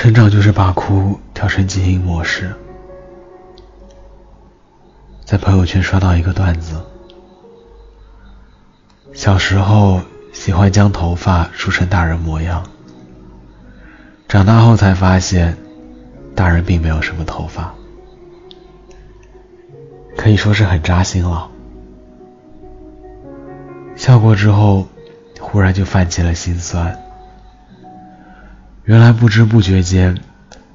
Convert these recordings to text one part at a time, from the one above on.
成长就是把哭调成静音模式。在朋友圈刷到一个段子：小时候喜欢将头发梳成大人模样，长大后才发现，大人并没有什么头发，可以说是很扎心了。笑过之后，忽然就泛起了心酸。原来不知不觉间，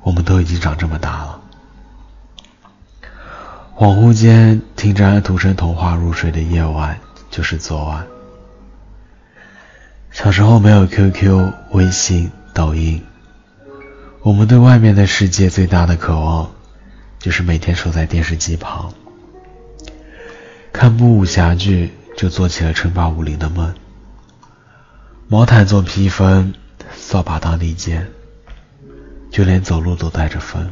我们都已经长这么大了。恍惚间，听着安徒生童话入睡的夜晚，就是昨晚。小时候没有 QQ、微信、抖音，我们对外面的世界最大的渴望，就是每天守在电视机旁，看部武侠剧，就做起了称霸武林的梦。毛毯做披风。扫把当利剑，就连走路都带着风。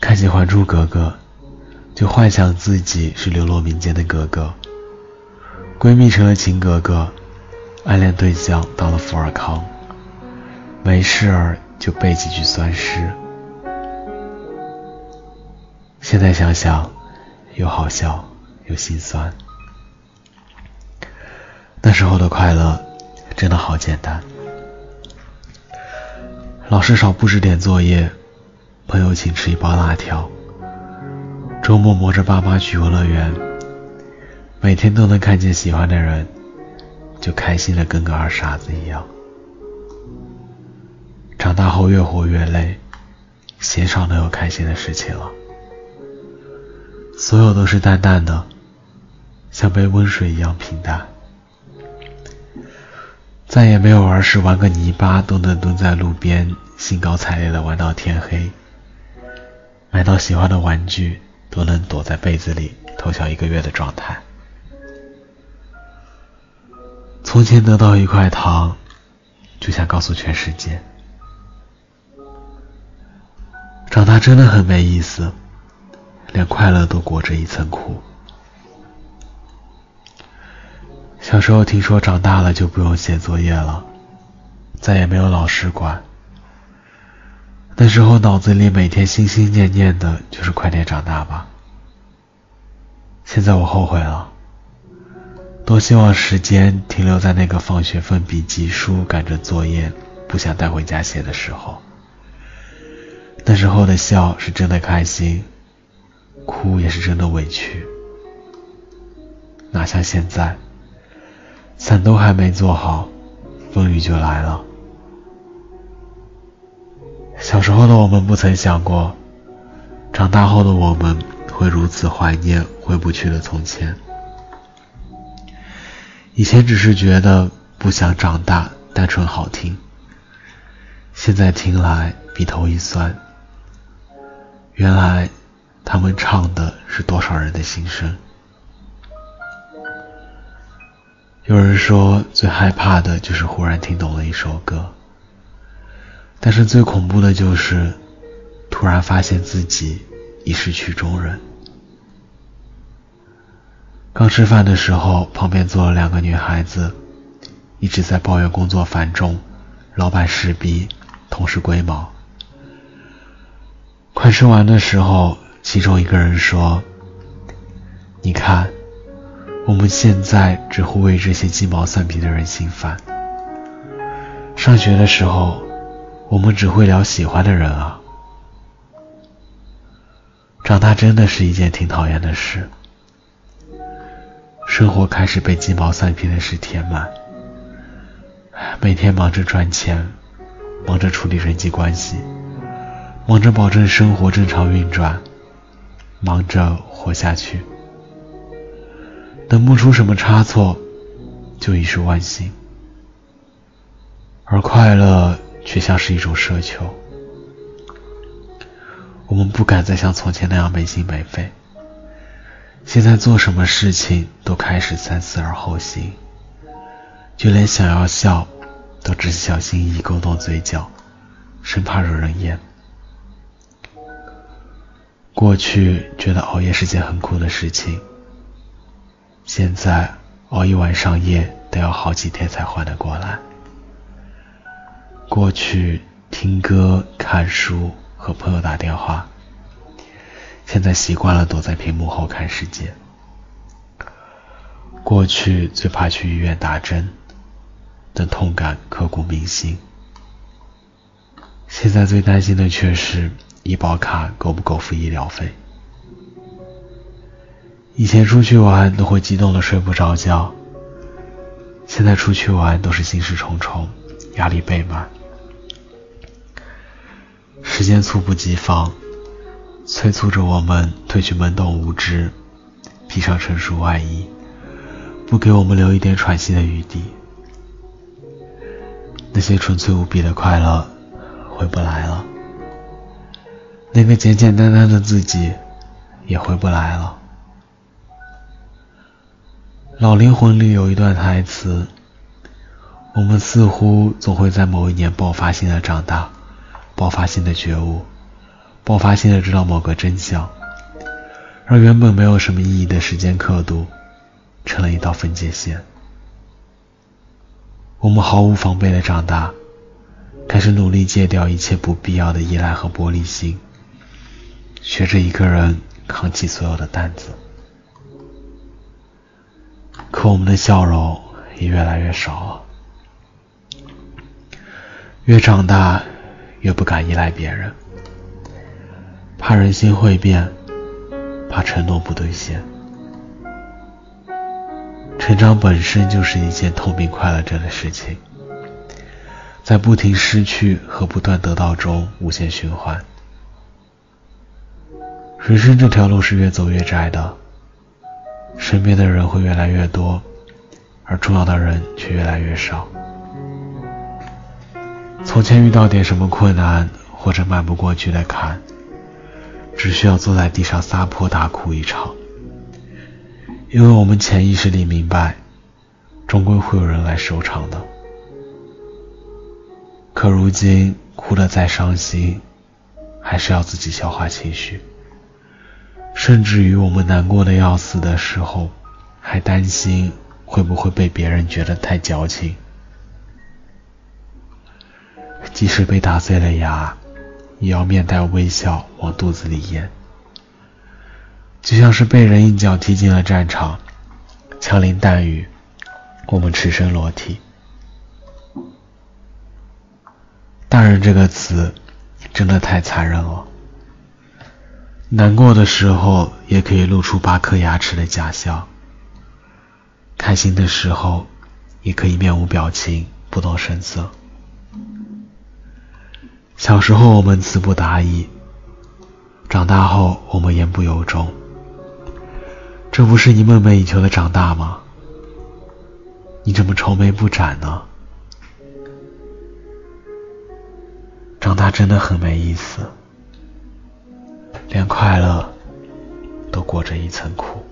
看起《还珠格格》，就幻想自己是流落民间的格格，闺蜜成了情格格，暗恋对象当了富尔康，没事儿就背几句酸诗。现在想想，又好笑又心酸。那时候的快乐。真的好简单，老师少布置点作业，朋友请吃一包辣条，周末摸着爸妈去游乐园，每天都能看见喜欢的人，就开心的跟个二傻子一样。长大后越活越累，鲜少能有开心的事情了，所有都是淡淡的，像杯温水一样平淡。再也没有儿时玩个泥巴都能蹲在路边兴高采烈的玩到天黑，买到喜欢的玩具都能躲在被子里偷笑一个月的状态。从前得到一块糖，就想告诉全世界。长大真的很没意思，连快乐都裹着一层苦。小时候听说长大了就不用写作业了，再也没有老师管。那时候脑子里每天心心念念的就是快点长大吧。现在我后悔了，多希望时间停留在那个放学奋笔疾书、赶着作业不想带回家写的时候。那时候的笑是真的开心，哭也是真的委屈，哪像现在。伞都还没做好，风雨就来了。小时候的我们不曾想过，长大后的我们会如此怀念回不去的从前。以前只是觉得不想长大，单纯好听。现在听来鼻头一酸，原来他们唱的是多少人的心声。有人说，最害怕的就是忽然听懂了一首歌，但是最恐怖的就是突然发现自己已是曲中人。刚吃饭的时候，旁边坐了两个女孩子，一直在抱怨工作繁重、老板势逼、同事龟毛。快吃完的时候，其中一个人说：“你看。”我们现在只会为这些鸡毛蒜皮的人心烦。上学的时候，我们只会聊喜欢的人啊。长大真的是一件挺讨厌的事。生活开始被鸡毛蒜皮的事填满，每天忙着赚钱，忙着处理人际关系，忙着保证生活正常运转，忙着活下去。等不出什么差错，就已是万幸。而快乐却像是一种奢求，我们不敢再像从前那样没心没肺。现在做什么事情都开始三思而后行，就连想要笑，都只是小心翼翼勾动嘴角，生怕惹人厌。过去觉得熬夜是件很苦的事情。现在熬一晚上夜都要好几天才缓得过来。过去听歌、看书和朋友打电话，现在习惯了躲在屏幕后看世界。过去最怕去医院打针，等痛感刻骨铭心。现在最担心的却是医保卡够不够付医疗费。以前出去玩都会激动的睡不着觉，现在出去玩都是心事重重，压力倍满。时间猝不及防，催促着我们褪去懵懂无知，披上成熟外衣，不给我们留一点喘息的余地。那些纯粹无比的快乐。回不来了，那个简简单单的自己也回不来了。老灵魂里有一段台词：我们似乎总会在某一年爆发性的长大，爆发性的觉悟，爆发性的知道某个真相，而原本没有什么意义的时间刻度，成了一道分界线。我们毫无防备的长大。开始努力戒掉一切不必要的依赖和玻璃心，学着一个人扛起所有的担子。可我们的笑容也越来越少了。越长大，越不敢依赖别人，怕人心会变，怕承诺不兑现。成长本身就是一件痛并快乐着的事情。在不停失去和不断得到中无限循环，人生这条路是越走越窄的，身边的人会越来越多，而重要的人却越来越少。从前遇到点什么困难或者迈不过去的坎，只需要坐在地上撒泼大哭一场，因为我们潜意识里明白，终归会有人来收场的。可如今哭得再伤心，还是要自己消化情绪。甚至于我们难过的要死的时候，还担心会不会被别人觉得太矫情。即使被打碎了牙，也要面带微笑往肚子里咽。就像是被人一脚踢进了战场，枪林弹雨，我们赤身裸体。大人这个词真的太残忍了。难过的时候也可以露出八颗牙齿的假笑，开心的时候也可以面无表情、不动声色。小时候我们词不达意，长大后我们言不由衷。这不是你梦寐以求的长大吗？你怎么愁眉不展呢？长大真的很没意思，连快乐都裹着一层苦。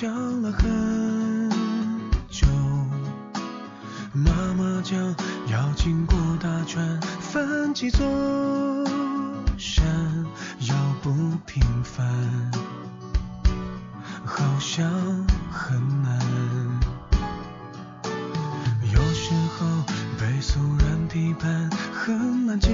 想了很久。妈妈讲要经过大川，翻几座山，要不平凡，好像很难。有时候被俗人批判，很难接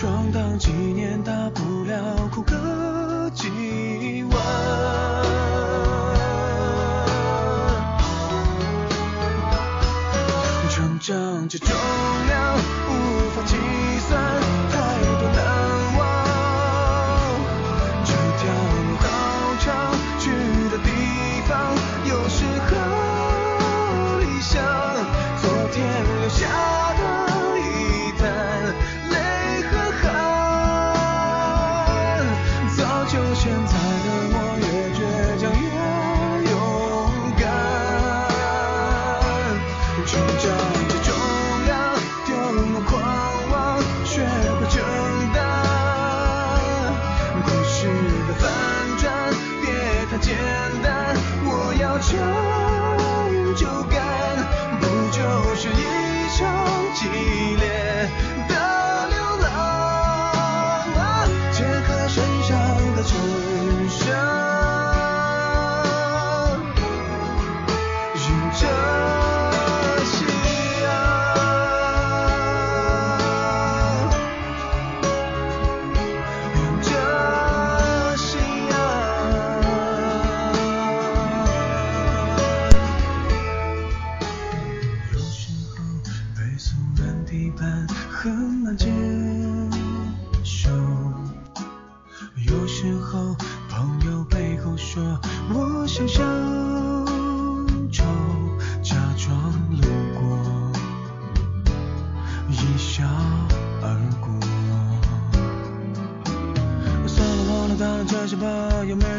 闯荡几年，大不了哭个几晚。成长这重量。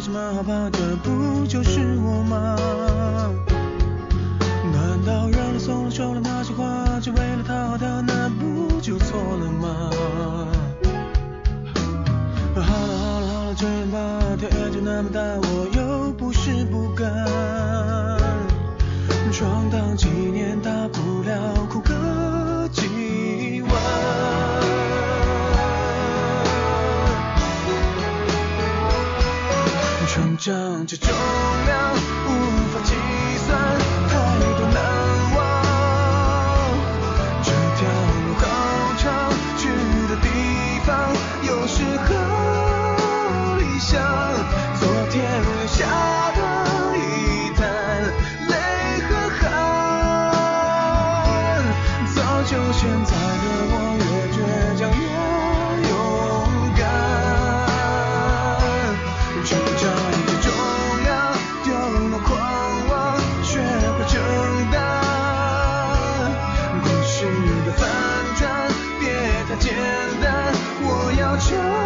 什么好怕的不就是我吗？ 멈춰